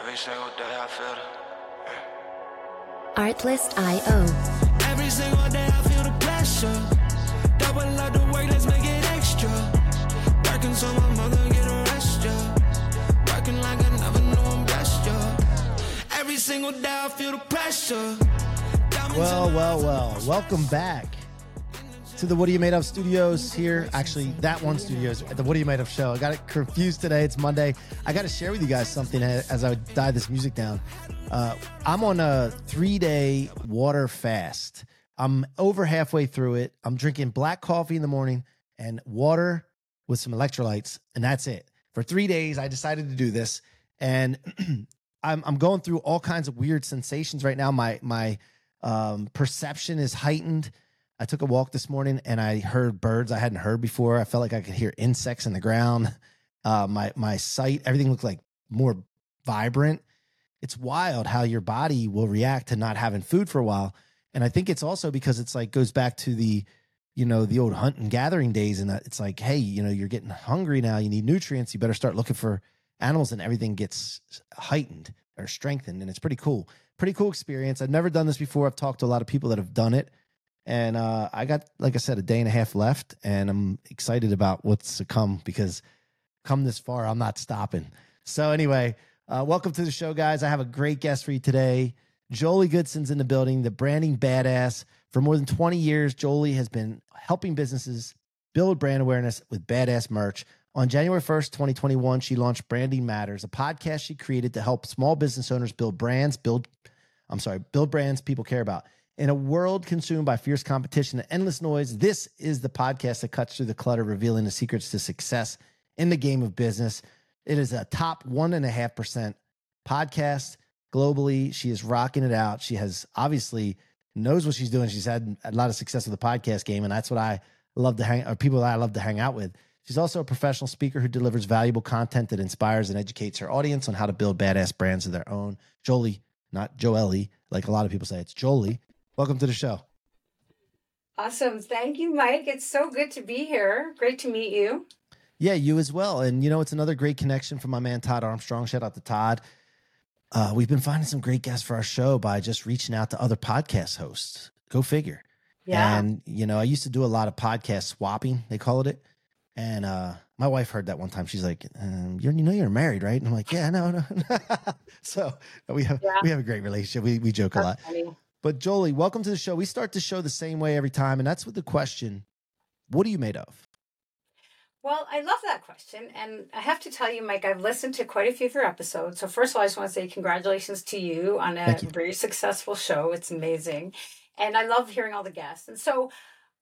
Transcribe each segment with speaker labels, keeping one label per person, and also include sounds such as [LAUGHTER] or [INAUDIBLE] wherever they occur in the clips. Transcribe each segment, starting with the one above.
Speaker 1: Every single day I feel
Speaker 2: Artlist.io.
Speaker 3: Every single day I feel the pressure. Double up the work, let's make it extra. Working so my mother get a rest, yeah. Working like I never knew I'm blessed, yeah. Every single day I feel the pressure. Diamonds
Speaker 4: Well, well, well. Welcome back to the What Are You Made Of studios here. Actually, that one studios at the What Are You Made Of show. I got it confused today. It's Monday. I got to share with you guys something as I dive this music down. Uh, I'm on a three day water fast. I'm over halfway through it. I'm drinking black coffee in the morning and water with some electrolytes, and that's it. For three days, I decided to do this, and [CLEARS THROAT] I'm I'm going through all kinds of weird sensations right now. My my um, perception is heightened. I took a walk this morning and I heard birds I hadn't heard before. I felt like I could hear insects in the ground. Uh, my my sight, everything looked like more vibrant. It's wild how your body will react to not having food for a while, and I think it's also because it's like goes back to the, you know, the old hunt and gathering days, and it's like, hey, you know, you're getting hungry now. You need nutrients. You better start looking for animals, and everything gets heightened or strengthened, and it's pretty cool. Pretty cool experience. I've never done this before. I've talked to a lot of people that have done it. And uh, I got, like I said, a day and a half left, and I'm excited about what's to come because come this far, I'm not stopping. So, anyway, uh, welcome to the show, guys. I have a great guest for you today. Joelly Goodson's in the building, the branding badass. For more than 20 years, Joelly has been helping businesses build brand awareness with badass merch. On January 1st, 2021, she launched Branding Matters, a podcast she created to help small business owners build brands, build, I'm sorry, build brands people care about. In a world consumed by fierce competition and endless noise, this is the podcast that cuts through the clutter, revealing the secrets to success in the game of business. It is a top one and a half percent podcast globally. She is rocking it out. She has obviously knows what she's doing. She's had a lot of success with the podcast game, and that's what I love to hang or people that I love to hang out with. She's also a professional speaker who delivers valuable content that inspires and educates her audience on how to build badass brands of their own. Joelly, not Joelle, like a lot of people say, it's Joelly. Welcome to the show.
Speaker 5: Awesome. Thank you, Mike. It's so good to be here. Great to meet you.
Speaker 4: Yeah, you as well. And you know, it's another great connection from my man Todd Armstrong. Shout out to Todd. Uh, we've been finding some great guests for our show by just reaching out to other podcast hosts. Go figure.
Speaker 5: Yeah.
Speaker 4: And you know, I used to do a lot of podcast swapping. They call it it. And uh, my wife heard that one time. She's like, um, "You're, you know, you're married, right?" And I'm like, "Yeah, no, no." [LAUGHS] so we have
Speaker 5: Yeah.
Speaker 4: we have a great relationship. We we joke a lot.
Speaker 5: Funny.
Speaker 4: But Joelly, welcome to the show. We start the show the same way every time, and that's with the question: What are you made of?
Speaker 5: Well, I love that question. And I have to tell you, Mike, I've listened to quite a few of your episodes. So, first of all, I just want to say congratulations to you on a
Speaker 4: you.
Speaker 5: very successful show. It's amazing. And I love hearing all the guests. And so,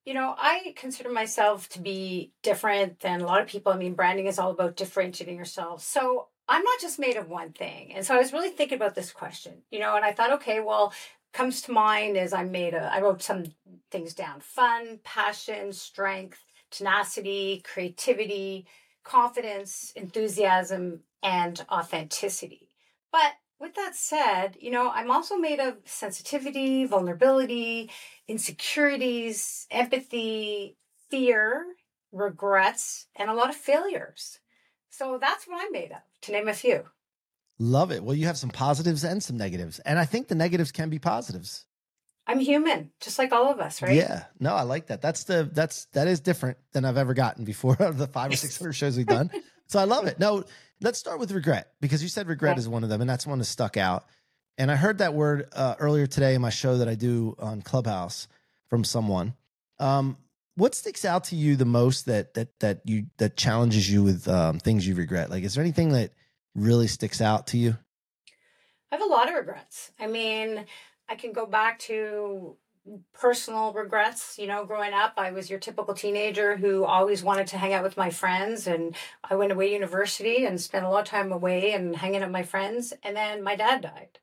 Speaker 5: you know, I consider myself to be different than a lot of people. I mean, branding is all about differentiating yourself. So, I'm not just made of one thing. And so I was really thinking about this question, you know, and I thought, okay, well, comes to mind is I'm made a, I wrote some things down fun, passion, strength, tenacity, creativity, confidence, enthusiasm, and authenticity. But with that said, you know, I'm also made of sensitivity, vulnerability, insecurities, empathy, fear, regrets, and a lot of failures. So that's what I'm made of, to name a few.
Speaker 4: Love it. Well, you have some positives and some negatives, and I think the negatives can be positives.
Speaker 5: I'm human, just like all of us, right?
Speaker 4: Yeah. No, I like that. That's the that's that is different than I've ever gotten before [LAUGHS] out of the five or six hundred shows we've done. [LAUGHS] So I love it. No, let's start with regret because you said regret
Speaker 5: Yeah.
Speaker 4: is one of them, and that's one that stuck out. And I heard that word uh, earlier today in my show that I do on Clubhouse from someone. Um, what sticks out to you the most that that that you that challenges you with um, things you regret? Like, is there anything that really sticks out to you?
Speaker 5: I have a lot of regrets. I mean, I can go back to personal regrets. You know, growing up, I was your typical teenager who always wanted to hang out with my friends. And I went away to university and spent a lot of time away and hanging out with my friends. And then my dad died.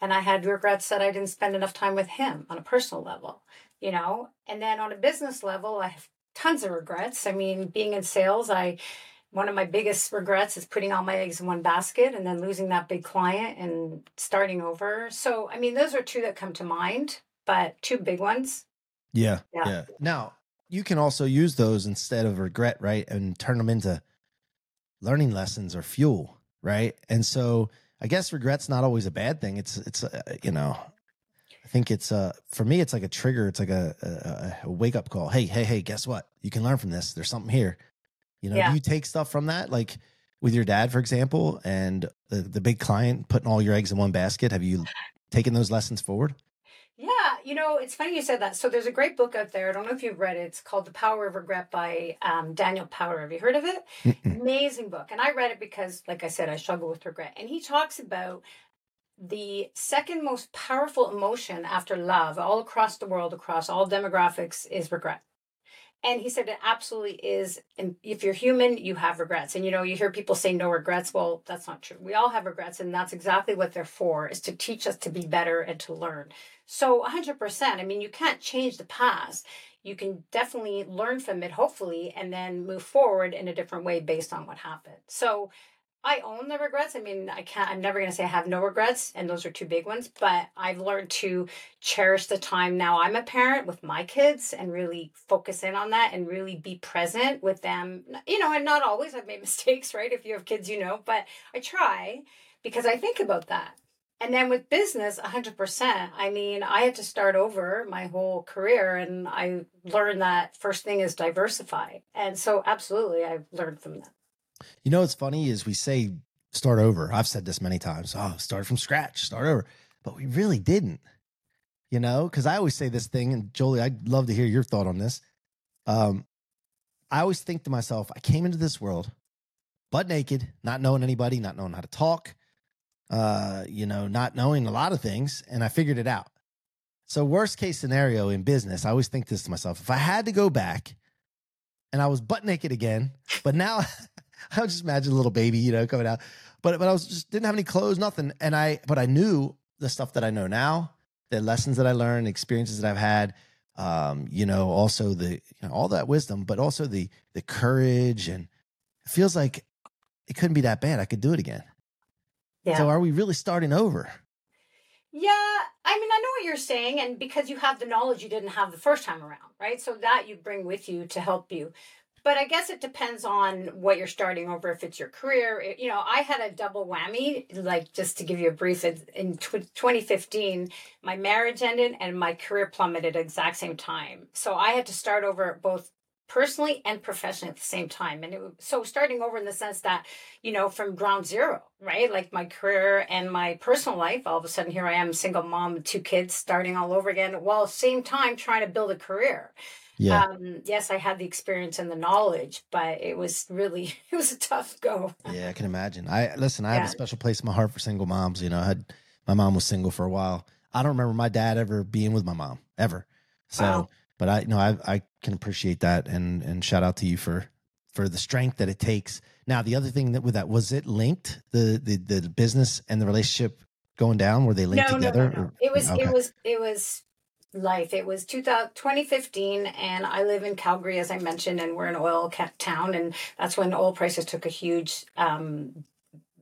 Speaker 5: And I had regrets that I didn't spend enough time with him on a personal level, you know? And then on a business level, I have tons of regrets. I mean, being in sales, I one of my biggest regrets is putting all my eggs in one basket and then losing that big client and starting over. So, I mean, those are two that come to mind, but two big ones.
Speaker 4: Yeah,
Speaker 5: Yeah.
Speaker 4: yeah. Now you can also use those instead of regret, right, and turn them into learning lessons or fuel, right? And so I guess regret's not always a bad thing. It's it's uh, you know, I think it's uh for me it's like a trigger. It's like a, a, a wake up call. Hey hey hey, guess what? You can learn from this. There's something here. You know,
Speaker 5: Yeah.
Speaker 4: do you take stuff from that like with your dad, for example, and the the big client putting all your eggs in one basket? Have you taken those lessons forward?
Speaker 5: Yeah, you know, it's funny you said that. So there's a great book out there. I don't know if you've read it. It's called The Power of Regret by um, Daniel Powder. Have you heard of it?
Speaker 4: Mm-mm.
Speaker 5: Amazing book. And I read it because, like I said, I struggle with regret. And he talks about the second most powerful emotion after love, all across the world, across all demographics, is regret. And he said it absolutely is. And if you're human, you have regrets. And you know, you hear people say no regrets. Well, that's not true. We all have regrets, and that's exactly what they're for, is to teach us to be better and to learn. So 100%. I mean, you can't change the past. You can definitely learn from it, hopefully, and then move forward in a different way based on what happened. So I own the regrets. I mean, I can't, I'm never going to say I have no regrets, and those are two big ones, but I've learned to cherish the time now I'm a parent with my kids and really focus in on that and really be present with them. You know, and not always I've made [LAUGHS] mistakes, right? If you have kids, you know, but I try because I think about that. And then with business, 100%. I mean, I had to start over my whole career and I learned that first thing is diversify. And so, absolutely, I've learned from that.
Speaker 4: You know what's funny is we say start over. I've said this many times. Oh, start from scratch, start over. But we really didn't. You know, because I always say this thing, and Joelly, I'd love to hear your thought on this. Um, I always think to myself, I came into this world butt naked, not knowing anybody, not knowing how to talk, uh, you know, not knowing a lot of things, and I figured it out. So, worst case scenario in business, I always think this to myself: if I had to go back and I was butt naked again, but now [LAUGHS] [LAUGHS] I would just imagine a little baby, you know, coming out. But but I was just didn't have any clothes, nothing. And I but I knew the stuff that I know now, the lessons that I learned, experiences that I've had, um, you know, also the you know, all that wisdom, but also the the courage and it feels like it couldn't be that bad. I could do it again.
Speaker 5: Yeah.
Speaker 4: So are we really starting over?
Speaker 5: Yeah, I mean, I know what you're saying, and because you have the knowledge you didn't have the first time around, right? So that you bring with you to help you. But I guess it depends on what you're starting over. If it's your career, It- you know, I had a double whammy. Like just to give you a brief, in tw- 2015, my marriage ended and my career plummeted at the exact same time. So I had to start over both personally and professionally at the same time. And it so starting over in the sense that you know, from ground zero, right? Like my career and my personal life. All of a sudden, here I am, single mom, two kids, starting all over again, while same time trying to build a career.
Speaker 4: Yeah.
Speaker 5: Um, yes, I had the experience and the knowledge, but it was really, [LAUGHS] it was a tough go.
Speaker 4: Yeah, I can imagine. I listen. I have a special place in my heart for single moms. You know, I had my mom was single for a while. I don't remember my dad ever being with my mom ever. So,
Speaker 5: Wow.
Speaker 4: but I, know, I I can appreciate that and and shout out to you for for the strength that it takes. Now, the other thing that with that was it linked the the the business and the relationship going down? Were they linked
Speaker 5: no,
Speaker 4: together?
Speaker 5: no, no, no. It was,
Speaker 4: okay.
Speaker 5: it was, it was life. It was 2000, 2015, and I live in Calgary, as I mentioned, and we're an oil town, and that's when oil prices took a huge um,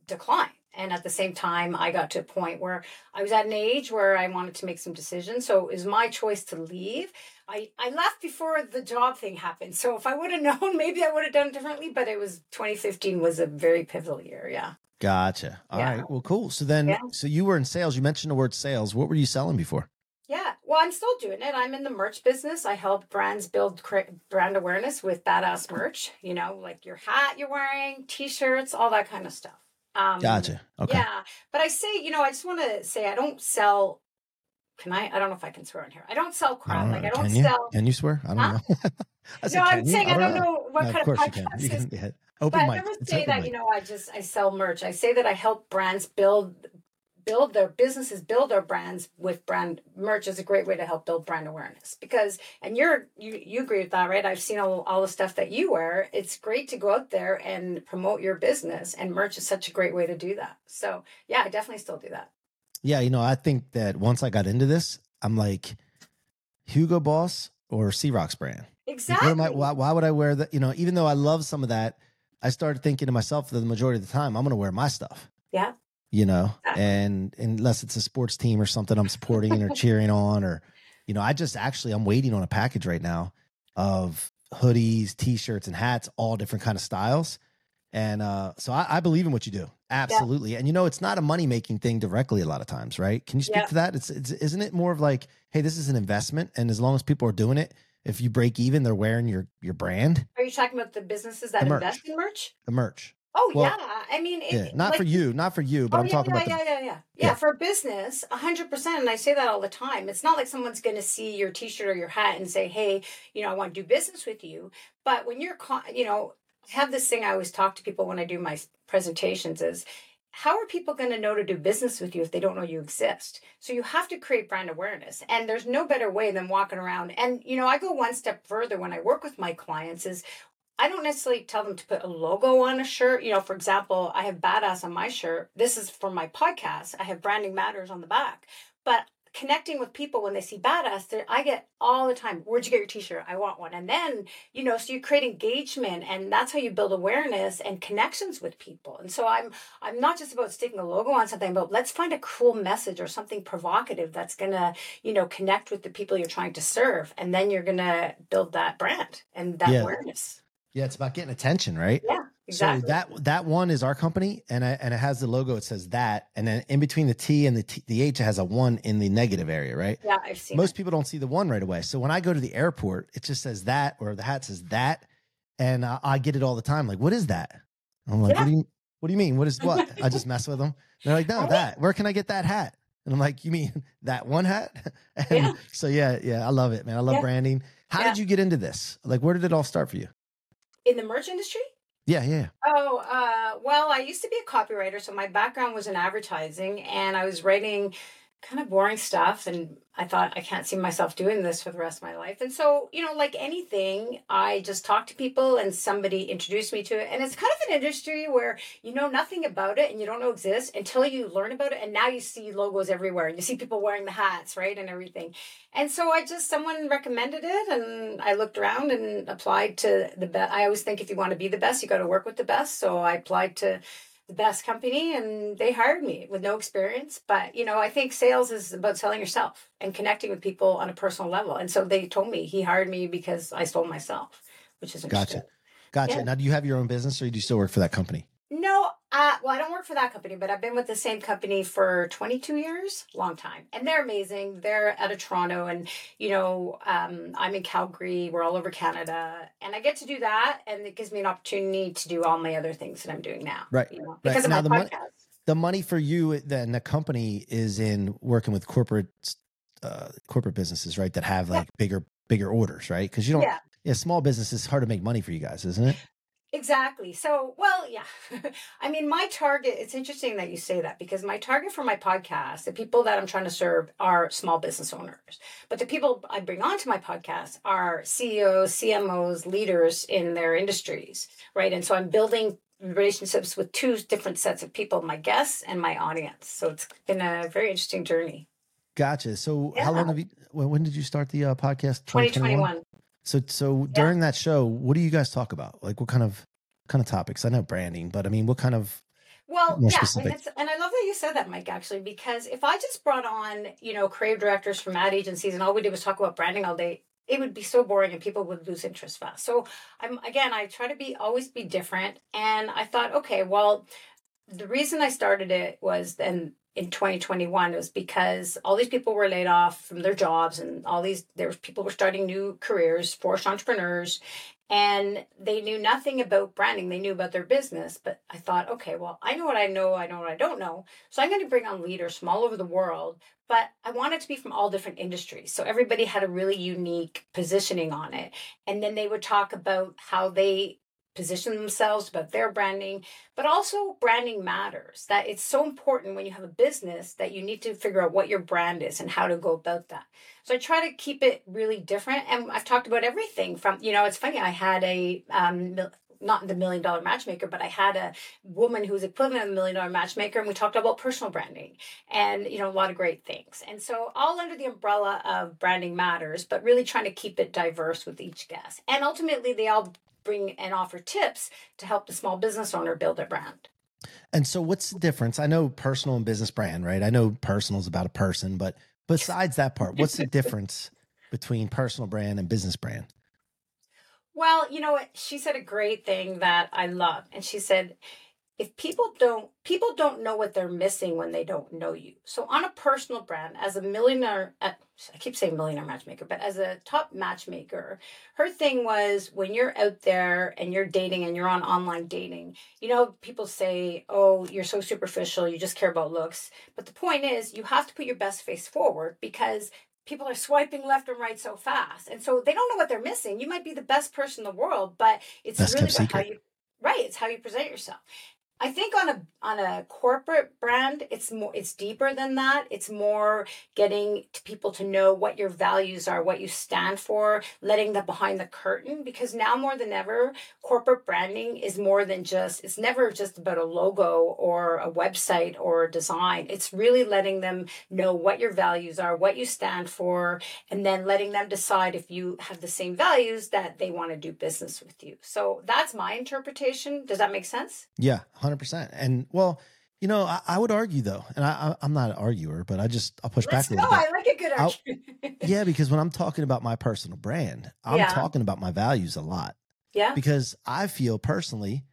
Speaker 5: decline. And at the same time, I got to a point where I was at an age where I wanted to make some decisions. So it was my choice to leave. I, I left before the job thing happened. So if I would have [LAUGHS] known, maybe I would have done it differently. But it was 2015 was a very pivotal year. Yeah.
Speaker 4: Gotcha. All right.
Speaker 5: Yeah.
Speaker 4: Well, cool. So then,
Speaker 5: Yeah.
Speaker 4: so you were in sales. You mentioned the word sales. What were you selling before?
Speaker 5: Yeah, well, I'm still doing it. I'm in the merch business. I help brands build brand awareness with badass merch. You know, like your hat you're wearing, t-shirts, all that kind of stuff. Um,
Speaker 4: Gotcha. Okay.
Speaker 5: Yeah, but I say, you know, I just want to say I don't sell. Can I? I don't know if I can swear on here. I don't sell
Speaker 4: I
Speaker 5: crap.
Speaker 4: don't
Speaker 5: Like. I don't
Speaker 4: Can you?
Speaker 5: sell.
Speaker 4: Can you swear? I don't
Speaker 5: Huh?
Speaker 4: know. [LAUGHS] I said,
Speaker 5: no, I'm
Speaker 4: you?
Speaker 5: saying I don't know what
Speaker 4: No,
Speaker 5: kind
Speaker 4: of
Speaker 5: of
Speaker 4: you can.
Speaker 5: podcast
Speaker 4: You can yeah. Open
Speaker 5: but
Speaker 4: mic.
Speaker 5: I never
Speaker 4: It's
Speaker 5: say that,
Speaker 4: mic.
Speaker 5: you know, I just I sell merch. I say that I help brands build build their businesses, build their brands with brand merch is a great way to help build brand awareness. Because and you're you you agree with that, right? I've seen all, all the stuff that you wear. It's great to go out there and promote your business and merch is such a great way to do that. So yeah, I definitely still do that.
Speaker 4: Yeah, you know, I think that once I got into this, I'm like Hugo Boss or C-Roc's brand.
Speaker 5: Exactly.
Speaker 4: What am I, why, why would I wear that? You know, even though I love some of that, I started thinking to myself that the majority of the time I'm going to wear my stuff.
Speaker 5: Yeah.
Speaker 4: You know,
Speaker 5: Exactly.
Speaker 4: and unless it's a sports team or something I'm supporting or [LAUGHS] cheering on, or you know, I just actually I'm waiting on a package right now of hoodies, t-shirts, and hats, all different kind of styles. And uh, so I, I believe in what you do, Absolutely. And you know, it's not a money making thing directly a lot of times, right? Can you speak
Speaker 5: Yeah.
Speaker 4: to that? It's, it's isn't it more of like, hey, this is an investment and as long as people are doing it, if you break even, they're wearing your your brand,
Speaker 5: Are you talking about the businesses that
Speaker 4: The
Speaker 5: invest in merch?
Speaker 4: the merch.
Speaker 5: Oh
Speaker 4: Well,
Speaker 5: yeah, I mean, it,
Speaker 4: Yeah. Not
Speaker 5: like-
Speaker 4: for you, not for you, but
Speaker 5: oh,
Speaker 4: I'm
Speaker 5: yeah,
Speaker 4: talking
Speaker 5: yeah,
Speaker 4: about the
Speaker 5: yeah, yeah, yeah, yeah.
Speaker 4: Yeah.
Speaker 5: For a business, hundred percent, and I say that all the time. It's not like someone's going to see your T-shirt or your hat and say, "Hey, you know, I want to do business with you." But when you're, you know, I have this thing I always talk to people when I do my presentations is. How are people going to know to do business with you if they don't know you exist? So you have to create brand awareness. And there's no better way than walking around. And, you know, I go one step further when I work with my clients is I don't necessarily tell them to put a logo on a shirt. You know, for example, I have badass on my shirt. This is for my podcast. I have branding matters on the back. But connecting with people when they see badass, I get all the time, where'd you get your t-shirt? I want one. And then, you know, so you create engagement and that's how you build awareness and connections with people. And so I'm I'm not just about sticking a logo on something, but let's find a cool message or something provocative that's gonna, you know, connect with the people you're trying to serve. And then you're gonna build that brand and that
Speaker 4: Yeah.
Speaker 5: awareness.
Speaker 4: Yeah, it's about getting attention, right?
Speaker 5: Yeah, exactly.
Speaker 4: So that that one is our company, and I, and it has the logo. It says that, and then in between the T and the T, the H, it has a one in the negative area, right?
Speaker 5: yeah, I've seen
Speaker 4: Most
Speaker 5: it.
Speaker 4: people don't see the one right away. So when I go to the airport, it just says that, or the hat says that, and I, I get it all the time. Like, what is that? I'm like,
Speaker 5: Yeah.
Speaker 4: what do you what do you mean? What is what? I just [LAUGHS] mess with them. They're like, no, that. Where can I get that hat? And I'm like, you mean [LAUGHS] that one hat? [LAUGHS] And
Speaker 5: Yeah.
Speaker 4: so yeah, yeah, I love it, man. I love
Speaker 5: Yeah.
Speaker 4: branding. How did you get into this? Like, where did it all start for you?
Speaker 5: In the merch industry?
Speaker 4: Yeah, yeah.
Speaker 5: Oh, uh, well, I used to be a copywriter, so my background was in advertising, and I was writing kind of boring stuff. And I thought, I can't see myself doing this for the rest of my life. And so, you know, like anything, I just talked to people, and somebody introduced me to it. And it's kind of an industry where you know nothing about it and you don't know exists until you learn about it. And now you see logos everywhere, and you see people wearing the hats, right, and everything. And so I just someone recommended it, and I looked around and applied to the best. I always think if you want to be the best, you got to work with the best. So I applied to the best company, and they hired me with no experience. But you know, I think sales is about selling yourself and connecting with people on a personal level. And so they told me he hired me because I sold myself, which is
Speaker 4: Gotcha. Gotcha.
Speaker 5: Yeah.
Speaker 4: Now, do you have your own business or do you still work for that company?
Speaker 5: No, uh, well, I don't work for that company, but I've been with the same company for 22 years, long time. And they're amazing. They're out of Toronto, and, you know, um, I'm in Calgary. We're all over Canada. And I get to do that, and it gives me an opportunity to do all my other things that I'm doing now.
Speaker 4: Right,
Speaker 5: You know,
Speaker 4: right.
Speaker 5: because
Speaker 4: Now
Speaker 5: of
Speaker 4: the
Speaker 5: my
Speaker 4: mon-
Speaker 5: podcast.
Speaker 4: The money for you, then the company is in working with corporate, uh, corporate businesses, right? That have
Speaker 5: Yeah.
Speaker 4: like bigger, bigger orders, right? Because you don't,
Speaker 5: Yeah.
Speaker 4: yeah, small business is hard to make money for you guys, isn't it?
Speaker 5: Exactly. So, well, yeah. [LAUGHS] I mean, my target, it's interesting that you say that because my target for my podcast, the people that I'm trying to serve are small business owners. But the people I bring onto my podcast are CEOs, CMOs, leaders in their industries, right? And so I'm building relationships with two different sets of people, my guests and my audience. So it's been a very interesting journey.
Speaker 4: Gotcha. So how long have you? When, did you start the uh, podcast?
Speaker 5: 2021.
Speaker 4: So so during that show, what do you guys talk about? Like what kind of kind of topics? I know branding, but I mean, what kind of?
Speaker 5: Well,
Speaker 4: more
Speaker 5: yeah, and, and I love that you said that, Mike. Actually, because if I just brought on, you know, creative directors from ad agencies, and all we did was talk about branding all day, it would be so boring, and people would lose interest fast. So, I'm again, I try to be always be different, and I thought, okay, well, the reason I started it was then in 2021 it was because all these people were laid off from their jobs and all these there was people were starting new careers forced entrepreneurs and they knew nothing about branding. They knew about their business but i thought okay well i know what i know i know what i don't know so i'm going to bring on leaders from all over the world but i want it to be from all different industries. So everybody had a really unique positioning on it and then they would talk about how they position themselves about their branding but also branding matters that it's so important when you have a business that you need to figure out what your brand is and how to go about that so i try to keep it really different and i've talked about everything from you know it's funny i had a um not the million dollar matchmaker, but I had a woman who was equivalent of the million dollar matchmaker, and we talked about personal branding and you know a lot of great things. And so all under the umbrella of branding matters, but really trying to keep it diverse with each guest. And ultimately, they all bring and offer tips to help the small business owner build their brand.
Speaker 4: And so, what's the difference? I know personal and business brand, right? I know personal is about a person, but besides that part, what's the [LAUGHS] difference between personal brand and business brand?
Speaker 5: Well, you know what? She said a great thing that I love. And she said, if people don't people don't know what they're missing when they don't know you. So on a personal brand as a millionaire uh, i keep saying millionaire matchmaker but as a top matchmaker her thing was when you're out there and you're dating and you're on online dating you know people say oh you're so superficial you just care about looks. But the point is you have to put your best face forward because people are swiping left and right so fast. And so they don't know what they're missing. You might be the best person in the world but it's
Speaker 4: Best
Speaker 5: really about how you right it's how you present yourself I think on a on a corporate brand, it's more it's deeper than that. It's more getting to people to know what your values are, what you stand for, letting them behind the curtain. Because now more than ever, corporate branding is more than just it's never just about a logo or a website or a design. It's really letting them know what your values are, what you stand for, and then letting them decide if you have the same values that they want to do business with you. So that's my interpretation. Does that make sense?
Speaker 4: Yeah, percent. And well, you know, I, I would argue though, and I, I, I'm not an arguer, but I just I'll push
Speaker 5: Let's
Speaker 4: back a little bit.
Speaker 5: I like a good argument. [LAUGHS]
Speaker 4: Yeah, because when I'm talking about my personal brand, I'm
Speaker 5: Yeah.
Speaker 4: talking about my values a lot.
Speaker 5: yeah.
Speaker 4: because I feel personally,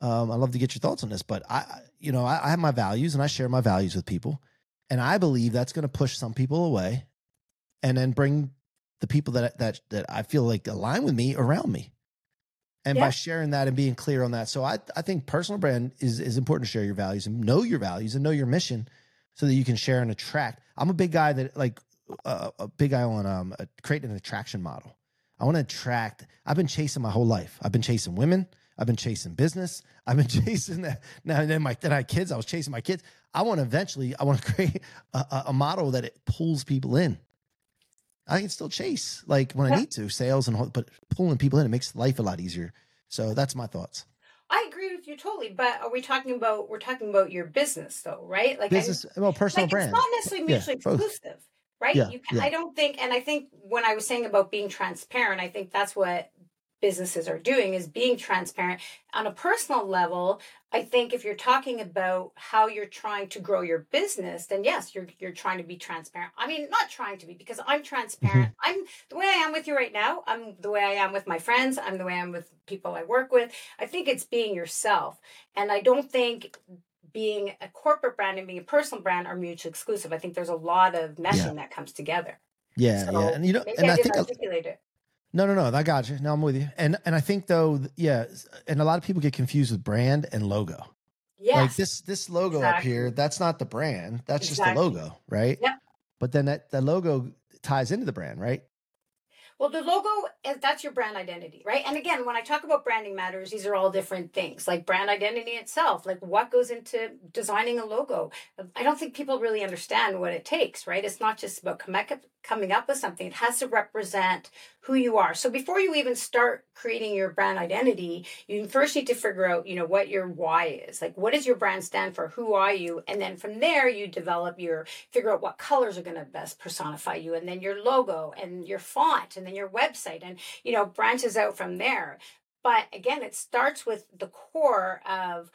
Speaker 4: um, I'd love to get your thoughts on this, but I, I- you know, I, I have my values and I share my values with people, and I believe that's going to push some people away, and then bring the people that that that I feel like align with me around me, and
Speaker 5: Yeah.
Speaker 4: by sharing that and being clear on that, so I I think personal brand is is important to share your values and know your values and know your mission, so that you can share and attract. I'm a big guy that like uh, a big guy on um uh, creating an attraction model. I want to attract. I've been chasing my whole life. I've been chasing women. I've been chasing business. I've been [LAUGHS] chasing that. Now then, my then I had kids. I was chasing my kids. I want to eventually. I want to [LAUGHS] create a, a, a model that it pulls people in. I can still chase like when I need to sales and but pulling people in it makes life a lot easier. So that's my thoughts.
Speaker 5: I agree with you totally, but are we talking about we're talking about your business though, right? Like I-
Speaker 4: Business, well, personal
Speaker 5: like
Speaker 4: brand.
Speaker 5: it's not necessarily
Speaker 4: Yeah,
Speaker 5: mutually
Speaker 4: both.
Speaker 5: exclusive, right?
Speaker 4: Yeah,
Speaker 5: you can,
Speaker 4: yeah.
Speaker 5: I don't think, and I think when I was saying about being transparent, I think that's what businesses are doing is being transparent on a personal level. I think if you're talking about how you're trying to grow your business, then yes, you're you're trying to be transparent. I mean, not trying to be because I'm transparent.
Speaker 4: Mm-hmm.
Speaker 5: I'm the way I am with you right now. I'm the way I am with my friends. I'm the way I am with people I work with. I think it's being yourself, and I don't think being a corporate brand and being a personal brand are mutually exclusive. I think there's a lot of meshing that comes together.
Speaker 4: Yeah,
Speaker 5: So
Speaker 4: yeah, and you know,
Speaker 5: maybe
Speaker 4: and
Speaker 5: I,
Speaker 4: I
Speaker 5: didn't
Speaker 4: think
Speaker 5: articulate it.
Speaker 4: No, no, no. I got you. No, I'm with you. And and I think though, yeah, and a lot of people get confused with brand and logo.
Speaker 5: Yes.
Speaker 4: Like this this logo up here, that's not the brand. That's just the logo, right?
Speaker 5: Yep.
Speaker 4: But then that the logo ties into the brand, right?
Speaker 5: Well, the logo is that's your brand identity, right? And again, when I talk about branding matters, these are all different things. Like brand identity itself, like what goes into designing a logo. I don't think people really understand what it takes, right? It's not just about coming up with something. It has to represent who you are. So before you even start creating your brand identity, you first need to figure out, you know, what your why is. Like what does your brand stand for? Who are you? And then from there you develop your figure out what colors are going to best personify you and then your logo and your font and your website and you know branches out from there. But again, it starts with the core of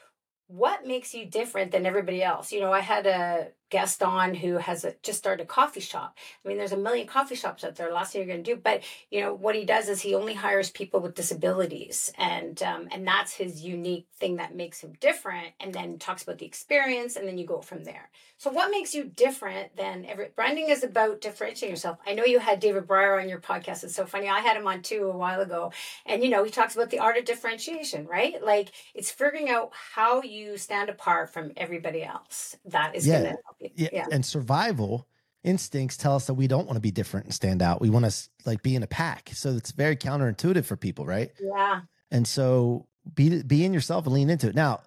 Speaker 5: what makes you different than everybody else. You know, I had a guest on who has a, just started a coffee shop. I mean, there's a million coffee shops out there. Last thing you're going to do, but you know what he does is he only hires people with disabilities, and um, and that's his unique thing that makes him different. And then talks about the experience, and then you go from there. So, what makes you different than every branding is about differentiating yourself. I know you had David Brier on your podcast. It's so funny. I had him on too a while ago, and you know he talks about the art of differentiation, right? Like it's figuring out how you stand apart from everybody else. That is
Speaker 4: Yeah.
Speaker 5: going to help you.
Speaker 4: Yeah.
Speaker 5: Yeah.
Speaker 4: And survival instincts tell us that we don't want to be different and stand out. We want to like be in a pack. So it's very counterintuitive for people, right?
Speaker 5: Yeah.
Speaker 4: And so be be in yourself and lean into it. Now,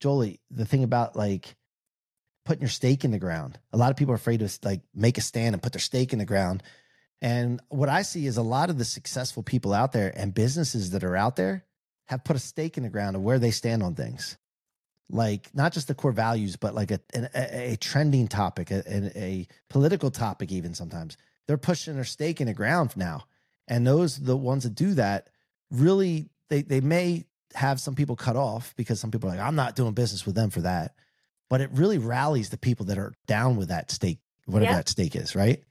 Speaker 4: Joelly, the thing about like putting your stake in the ground. A lot of people are afraid to like make a stand and put their stake in the ground. And what I see is a lot of the successful people out there and businesses that are out there have put a stake in the ground of where they stand on things. Like not just the core values, but like a an- a, a trending topic, a, a, a political topic, even sometimes they're pushing their stake in the ground now. And those the ones that do that really they they may have some people cut off because some people are like, I'm not doing business with them for that. But it really rallies the people that are down with that stake, whatever
Speaker 5: Yeah.
Speaker 4: that stake is, right?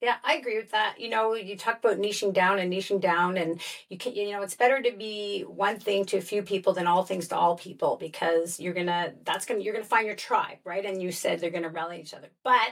Speaker 5: Yeah. I agree with that. You know, you talk about niching down and niching down, and you can, you know, it's better to be one thing to a few people than all things to all people because you're gonna, that's gonna, you're gonna find your tribe, right? And you said they're gonna rally each other. But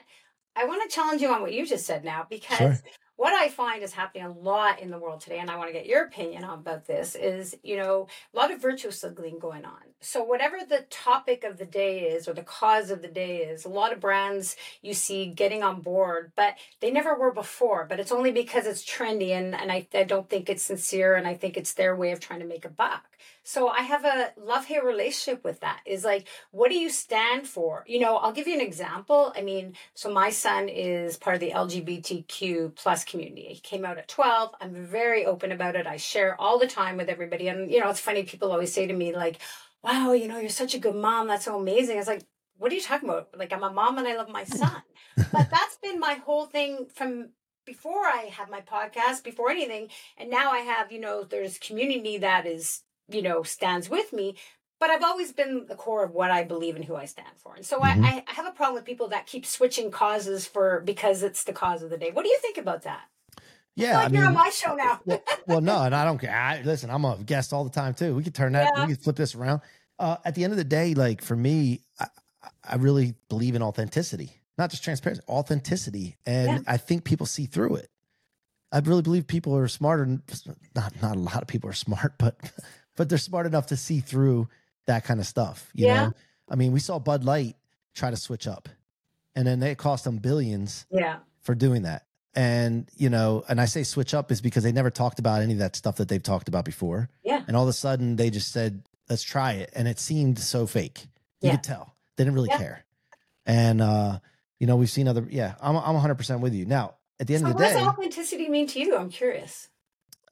Speaker 5: I want to challenge you on what you just said now because
Speaker 4: Sure.
Speaker 5: What I find is happening a lot in the world today, and I want to get your opinion on about this, is you know, a lot of virtual signaling going on. So whatever the topic of the day is or the cause of the day is, a lot of brands you see getting on board, but they never were before. But it's only because it's trendy and, and I, I don't think it's sincere and I think it's their way of trying to make a buck. So I have a love hate relationship with that. Is like, what do you stand for? You know, I'll give you an example. I mean, so my son is part of the LGBTQ plus community. He came out at 12. I'm very open about it. I share all the time with everybody. And, you know, it's funny, people always say to me, like, wow, you know, you're such a good mom. That's so amazing. It's like, what are you talking about? Like, I'm a mom and I love my son. but [LAUGHS] that's been my whole thing from before I had my podcast, before anything. And now I have, you know, there's community that is, you know, stands with me. But I've always been the core of what I believe and who I stand for. And so
Speaker 4: Mhm.
Speaker 5: I, I have a problem with people that keep switching causes for because it's the cause of the day. What do you think about that?
Speaker 4: Yeah,
Speaker 5: like
Speaker 4: I
Speaker 5: you're on my show now.
Speaker 4: well, well, no, and I don't care. I, listen, I'm a guest all the time too. We could turn that.
Speaker 5: Yeah.
Speaker 4: We could flip this around. Uh, at the end of the day, like for me, I, I really believe in authenticity, not just transparency, authenticity, and
Speaker 5: Yeah.
Speaker 4: I think people see through it. I really believe people are smarter. Not not a lot of people are smart, but but they're smart enough to see through that kind of stuff. You
Speaker 5: Yeah.
Speaker 4: know, I mean, we saw Bud Light try to switch up, and then it cost them billions
Speaker 5: yeah.
Speaker 4: for doing that. And, you know, and I say switch up is because they never talked about any of that stuff that they've talked about before.
Speaker 5: Yeah.
Speaker 4: And all of a sudden they just said, let's try it. And it seemed so fake. You
Speaker 5: Yeah.
Speaker 4: could tell. They didn't really
Speaker 5: Yeah.
Speaker 4: care. And, uh, you know, we've seen other, yeah, I'm, I'm 100% with you. Now, at the end
Speaker 5: So
Speaker 4: of the day.
Speaker 5: what does authenticity mean to you? I'm curious.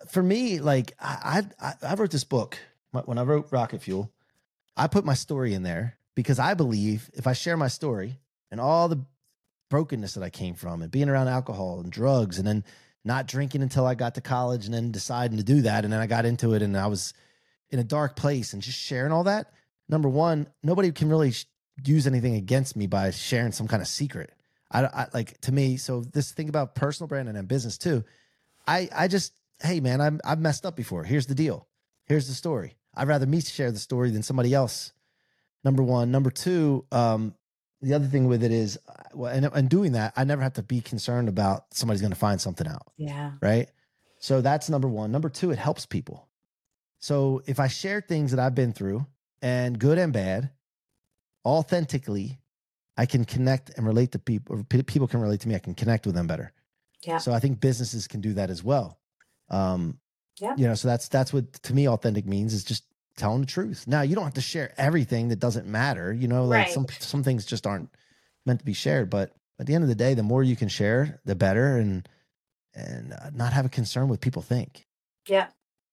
Speaker 4: For me, like I, I, I wrote this book when I wrote Rocket Fuel. I put my story in there because I believe if I share my story and all the brokenness that I came from and being around alcohol and drugs and then not drinking until I got to college and then deciding to do that. And then I got into it and I was in a dark place and just sharing all that. Number one, nobody can really sh- use anything against me by sharing some kind of secret. I, I like to me. So this thing about personal brand and business too. I, I just, hey man, I'm, I've messed up before. Here's the deal. Here's the story. I'd rather me share the story than somebody else. Number one. Number two, um, the other thing with it is, uh, well, and, and doing that, I never have to be concerned about somebody's going to find something out
Speaker 5: Yeah.
Speaker 4: right? So that's number one. Number two, it helps people. So if I share things that I've been through and good and bad, authentically, I can connect and relate to people. People can relate to me. I can connect with them better.
Speaker 5: Yeah.
Speaker 4: So I think businesses can do that as well. Um,
Speaker 5: Yeah.
Speaker 4: You know, so that's that's what to me authentic means is just telling the truth. Now you don't have to share everything that doesn't matter. You know, like
Speaker 5: Right.
Speaker 4: some some things just aren't meant to be shared. But at the end of the day, the more you can share, the better. And and uh, not have a concern what people think.
Speaker 5: Yeah.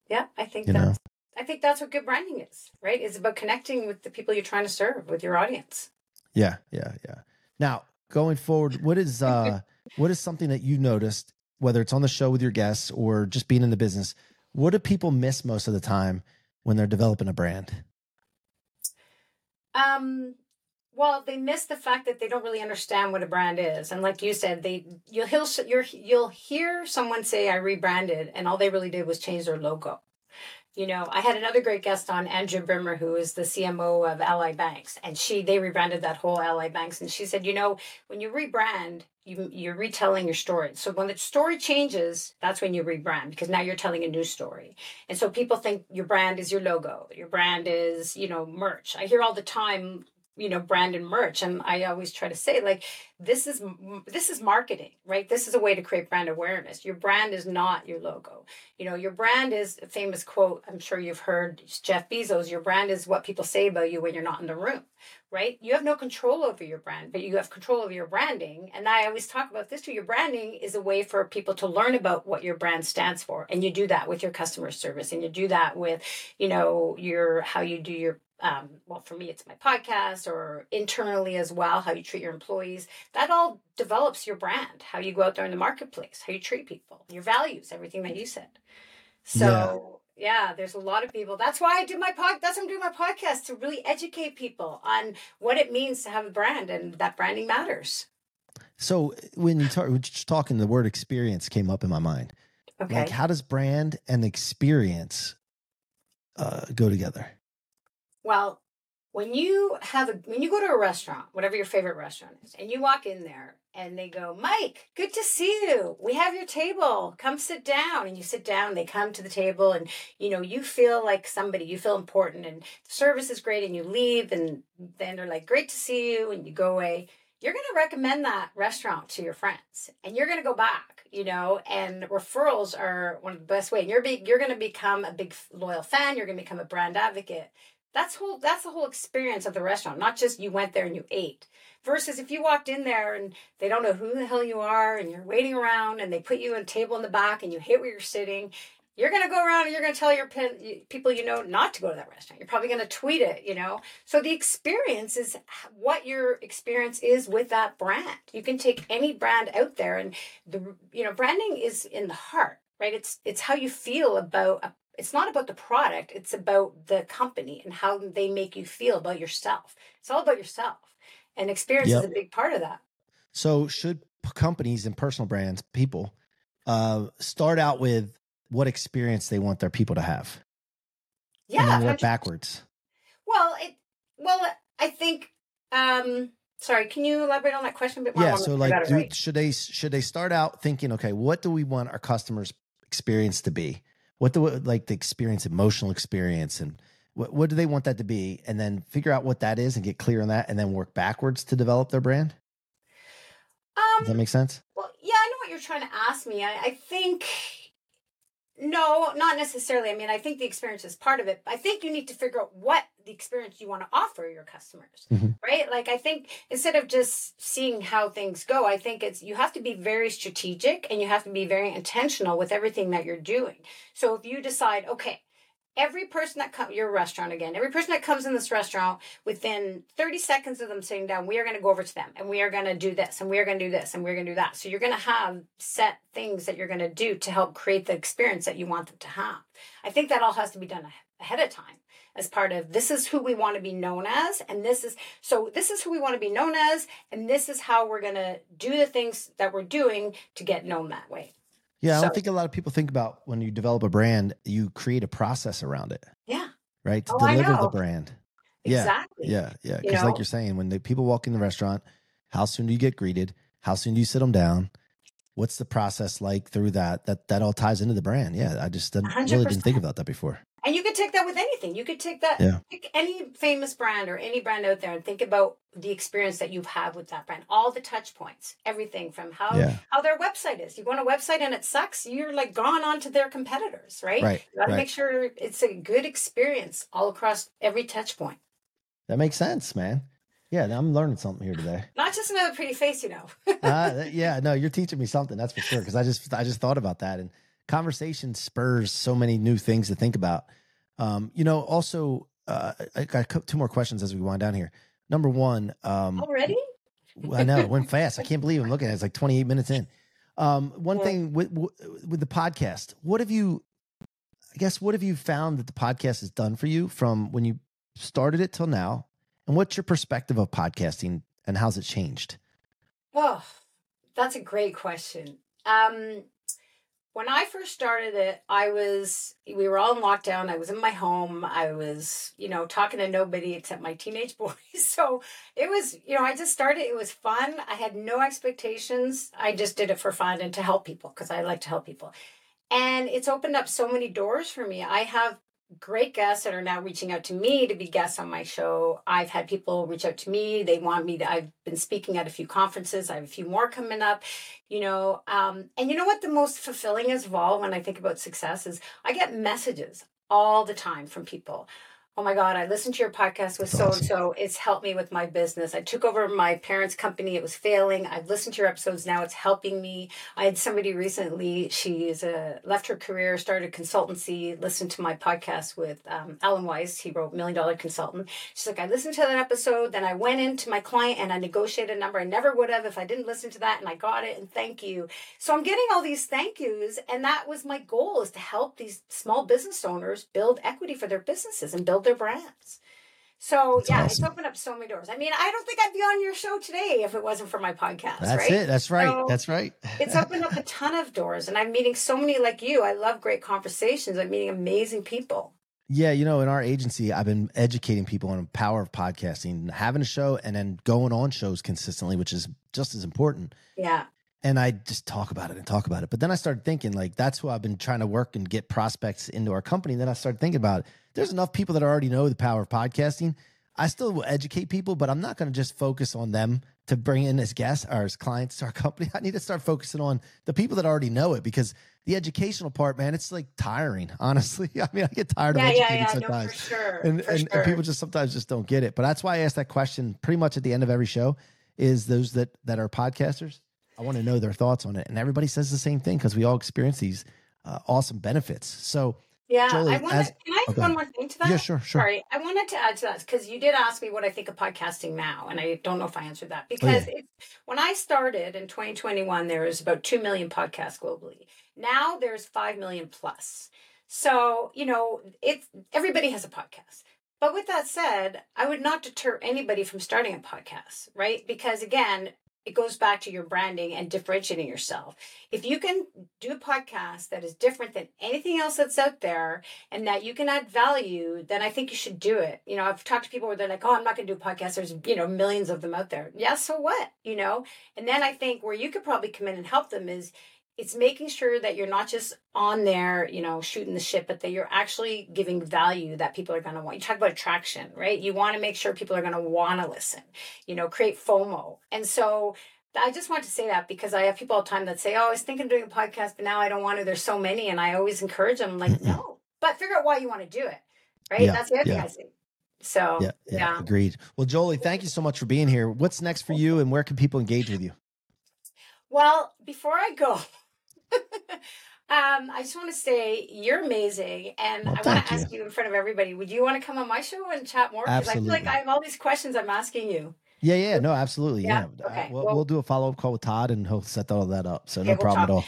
Speaker 5: Yeah. I think
Speaker 4: You know?
Speaker 5: that's I think that's what good branding is, right? It's about connecting with the people you're trying to serve, with your audience.
Speaker 4: Yeah, yeah, yeah. Now going forward, what is uh what is something that you noticed, whether it's on the show with your guests or just being in the business, what do people miss most of the time when they're developing a brand?
Speaker 5: Um well, they miss the fact that they don't really understand what a brand is, and like you said, they you'll you'll hear someone say I rebranded, and all they really did was change their logo. You know, I had another great guest on, Andrea Brimmer, who is the CMO of Ally Banks, and she they rebranded that whole Ally Banks, and she said, you know, when you rebrand, you you're retelling your story. So when the story changes, that's when you rebrand because now you're telling a new story. And so people think your brand is your logo, your brand is you know merch. I hear all the time you know brand and merch. And i always try to say like this is this is marketing right? This is a way to create brand awareness. Your brand is not your logo. You know your brand is a famous quote i'm sure you've heard jeff bezos your brand is what people say about you when you're not in the room right? You have no control over your brand but you have control over your branding. And i always talk about this too your branding is a way for people to learn about what your brand stands for. And you do that with your customer service and you do that with you know your how you do your um, well, for me, it's my podcast or internally as well, how you treat your employees. That all develops your brand, how you go out there in the marketplace, how you treat people, your values, everything that you said. So, yeah, there's a lot of people. That's why I do my pod. That's why I'm doing my podcast to really educate people on what it means to have a brand and that branding matters.
Speaker 4: So when you talk, we're just talking, the word experience came up in my mind.
Speaker 5: Okay.
Speaker 4: Like, how does brand and experience uh, go together?
Speaker 5: Well, when you have a when you go to a restaurant, whatever your favorite restaurant is, and you walk in there and they go, Mike, good to see you. We have your table. Come sit down. And you sit down, they come to the table, and you know, you feel like somebody, you feel important, and the service is great, and you leave, and then they're like, Great to see you, and you go away. You're gonna recommend that restaurant to your friends and you're gonna go back, you know, and referrals are one of the best way. And you're be, you're gonna become a big loyal fan, you're gonna become a brand advocate that's whole that's the whole experience of the restaurant not just you went there and you ate. Versus if you walked in there and they don't know who the hell you are and you're waiting around and they put you on a table in the back and you hate where you're sitting you're going to go around and you're going to tell your pen, people you know not to go to that restaurant. You're probably going to tweet it you know? So the experience is what your experience is with that brand. You can take any brand out there and the you know branding is in the heart right? It's it's how you feel about a it's not about the product it's about the company and how they make you feel about yourself it's all about yourself and experience
Speaker 4: Yep.
Speaker 5: is a big part of that
Speaker 4: So should companies and personal brands, people, uh, start out with what experience they want their people to have, and
Speaker 5: yeah
Speaker 4: then work backwards.
Speaker 5: well it well i think um sorry can you elaborate on that question a bit more
Speaker 4: Yeah. So
Speaker 5: make sure I got
Speaker 4: like, do,
Speaker 5: right.
Speaker 4: should they should they start out thinking, okay, what do we want our customers' experience to be? What the like the experience, emotional experience, and what what do they want that to be? And then figure out what that is and get clear on that, and then work backwards to develop their brand. Um, Does that
Speaker 5: um
Speaker 4: make sense?
Speaker 5: Well, yeah, I know what you're trying to ask me. I, I think no, not necessarily. I mean, I think the experience is part of it. I think you need to figure out what the experience you want to offer your customers,
Speaker 4: Mhm.
Speaker 5: right? Like, I think instead of just seeing how things go, I think it's you have to be very strategic and you have to be very intentional with everything that you're doing. So if you decide, okay, every person that comes your restaurant again every person that comes in this restaurant within 30 seconds of them sitting down we are going to go over to them and we are going to do this and we are going to do this and we're going to do that. So you're going to have set things that you're going to do to help create the experience that you want them to have. I think that all has to be done ahead of time as part of this is who we want to be known as and this is so this is who we want to be known as and this is how we're going to do the things that we're doing to get known that way
Speaker 4: Yeah, I don't
Speaker 5: So-
Speaker 4: think a lot of people think about when you develop a brand, you create a process around it,
Speaker 5: yeah
Speaker 4: right? To
Speaker 5: Oh,
Speaker 4: deliver the brand. Yeah,
Speaker 5: exactly
Speaker 4: Yeah, yeah. Because like you're saying, when the people walk in the restaurant, how soon do you get greeted? How soon do you sit them down? What's the process like through that? That that all ties into the brand. Yeah, I just didn't, really didn't think about that before.
Speaker 5: And you could take that with anything. You could take that,
Speaker 4: Yeah.
Speaker 5: pick any famous brand or any brand out there and think about the experience that you've had with that brand. All the touch points, everything from how
Speaker 4: Yeah.
Speaker 5: how their website is. You go on a website and it sucks, you're like gone on to their competitors, right?
Speaker 4: Right,
Speaker 5: You gotta
Speaker 4: right.
Speaker 5: make sure it's a good experience all across every touch point.
Speaker 4: That makes sense, man. Yeah, I'm learning something here today.
Speaker 5: Not just another pretty face, you know. [LAUGHS]
Speaker 4: uh, yeah, no, you're teaching me something. That's for sure. Because I just I just thought about that, and conversation spurs so many new things to think about. Um, you know, also, uh, I got two more questions as we wind down here. Number one, um,
Speaker 5: Already?
Speaker 4: I know it went fast. I can't believe I'm looking at it. It's like 28 minutes in. Um, one
Speaker 5: Yeah.
Speaker 4: thing with with the podcast, what have you? I guess what have you found that the podcast has done for you from when you started it till now, and what's your perspective of podcasting and how's it changed?
Speaker 5: Oh, that's a great question. Um, when I first started it, I was, we were all in lockdown. I was in my home. I was, you know, talking to nobody except my teenage [LAUGHS] boys. So it was, you know, I just started. It was fun. I had no expectations. I just did it for fun and to help people because I like to help people. And it's opened up so many doors for me. I have great guests that are now reaching out to me to be guests on my show. I've had people reach out to me. They want me to, I've been speaking at a few conferences. I have a few more coming up, you know. Um, and you know what the most fulfilling is of all when I think about success is I get messages all the time from people. Oh my God, I listened to your podcast with so and so. It's helped me with my business. I took over my parents' company. It was failing. I've listened to your episodes. Now it's helping me. I had somebody recently, she's a, left her career, started a consultancy, listened to my podcast with um, Alan Weiss. He wrote Million Dollar Consultant. She's like, I listened to that episode. Then I went into my client and I negotiated a number I never would have if I didn't listen to that. And I got it. And thank you. So I'm getting all these thank yous. And that was my goal is to help these small business owners build equity for their businesses and build their brands. So
Speaker 4: That's
Speaker 5: yeah,
Speaker 4: awesome.
Speaker 5: it's opened up so many doors. I mean, I don't think I'd be on your show today if it wasn't for my podcast.
Speaker 4: That's
Speaker 5: right?
Speaker 4: it. That's right.
Speaker 5: So-
Speaker 4: That's right.
Speaker 5: it's opened up a ton of doors and i'm meeting so many like you i love great conversations i'm meeting amazing people
Speaker 4: Yeah, you know, in our agency, I've been educating people on the power of podcasting, having a show, and then going on shows consistently, which is just as important.
Speaker 5: yeah
Speaker 4: And I just talk about it and talk about it. But then I started thinking, like, that's who I've been trying to work and get prospects into our company. And then I started thinking about it. There's enough people that already know the power of podcasting. I still will educate people, but I'm not going to just focus on them to bring in as guests or as clients to our [LAUGHS] company. I need to start focusing on the people that already know it because the educational part, man, it's like tiring, [LAUGHS] honestly. I mean, I get tired
Speaker 5: yeah
Speaker 4: of educating
Speaker 5: yeah no
Speaker 4: sometimes
Speaker 5: for sure
Speaker 4: and, and,
Speaker 5: sure.
Speaker 4: and people just sometimes just don't get it. But that's why I ask that question pretty much at the end of every show is those that that are podcasters. I want to know their thoughts on it. And everybody says the same thing because we all experience these uh, awesome benefits. So
Speaker 5: yeah
Speaker 4: Joelly,
Speaker 5: i want
Speaker 4: as-
Speaker 5: can i add
Speaker 4: okay.
Speaker 5: one more thing to that
Speaker 4: yeah, sure, sure.
Speaker 5: Sorry, I wanted to add to that because you did ask me what I think of podcasting now, and I don't know if I answered that because it's, when I started in 2021, there was about two million podcasts globally. Now there's five million plus. So you know, it's everybody has a podcast. But with that said, I would not deter anybody from starting a podcast, right? Because again, it goes back to your branding and differentiating yourself. If you can do a podcast that is different than anything else that's out there, and that you can add value, then I think you should do it. You know, I've talked to people where they're like, oh, I'm not going to do a podcast. There's, you know, millions of them out there. Yeah, so what? You know? And then I think where you could probably come in and help them is it's making sure that you're not just on there, you know, shooting the shit, but that you're actually giving value that people are going to want. You talk about attraction, right? You want to make sure people are going to want to listen, you know, create FOMO. And so I just want to say that because I have people all the time that say, oh, I was thinking of doing a podcast, but now I don't want to. There's so many. And I always encourage them, like, [LAUGHS] no, but figure out why you want to do it, right?
Speaker 4: Yeah,
Speaker 5: That's the other
Speaker 4: yeah.
Speaker 5: thing I. So,
Speaker 4: yeah, yeah,
Speaker 5: yeah.
Speaker 4: agreed. Well, Joelly, thank you so much for being here. What's next for you and where can people engage with you?
Speaker 5: Well, before I go, [LAUGHS] um, I just want to say you're amazing, and
Speaker 4: Well,
Speaker 5: I want to ask you in front of everybody. Would you want to come on my show and chat more? Because I feel like I have all these questions I'm asking you.
Speaker 4: Yeah, yeah, no, absolutely. Yeah.
Speaker 5: Yeah, okay,
Speaker 4: Uh, we'll,
Speaker 5: well-
Speaker 4: we'll do a follow up call with Todd and he'll set all that up. So
Speaker 5: Okay,
Speaker 4: no
Speaker 5: we'll
Speaker 4: problem at all.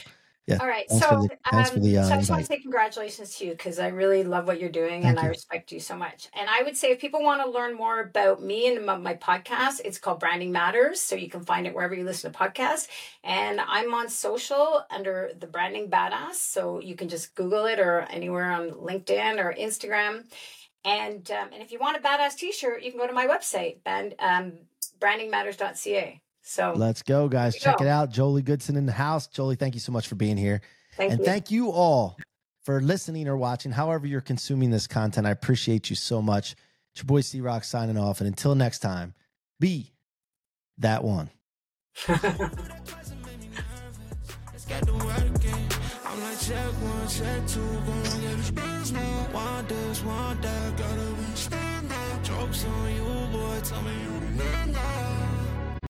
Speaker 4: Yeah.
Speaker 5: All right,
Speaker 4: Thanks
Speaker 5: so
Speaker 4: the, thanks for
Speaker 5: um,
Speaker 4: the uh,
Speaker 5: so I just want to say congratulations to you because I really love what you're doing
Speaker 4: Thank
Speaker 5: and I respect you so much. And I would say if people want to learn more about me and my, my podcast, it's called Branding Matters. So you can find it wherever you listen to podcasts. And I'm on social under the Branding Badass. So you can just Google it or anywhere on LinkedIn or Instagram. And um, and if you want a badass T-shirt, you can go to my website, band, um, brandingmatters.ca. So
Speaker 4: Let's go, guys. Check
Speaker 5: go.
Speaker 4: it out. Joelly Goodson in the house. Joelly, thank you so much for being here.
Speaker 5: thank
Speaker 4: and
Speaker 5: you.
Speaker 4: thank you all for listening or watching, however you're consuming this content. I appreciate you so much. It's your boy C-Roc signing off. And until next time, be that one. [LAUGHS]
Speaker 3: Let's to work again. I'm like, check one, check two, gonna get it spins now. Want this, want that, gotta be stand up. Jokes on you, boy, tell me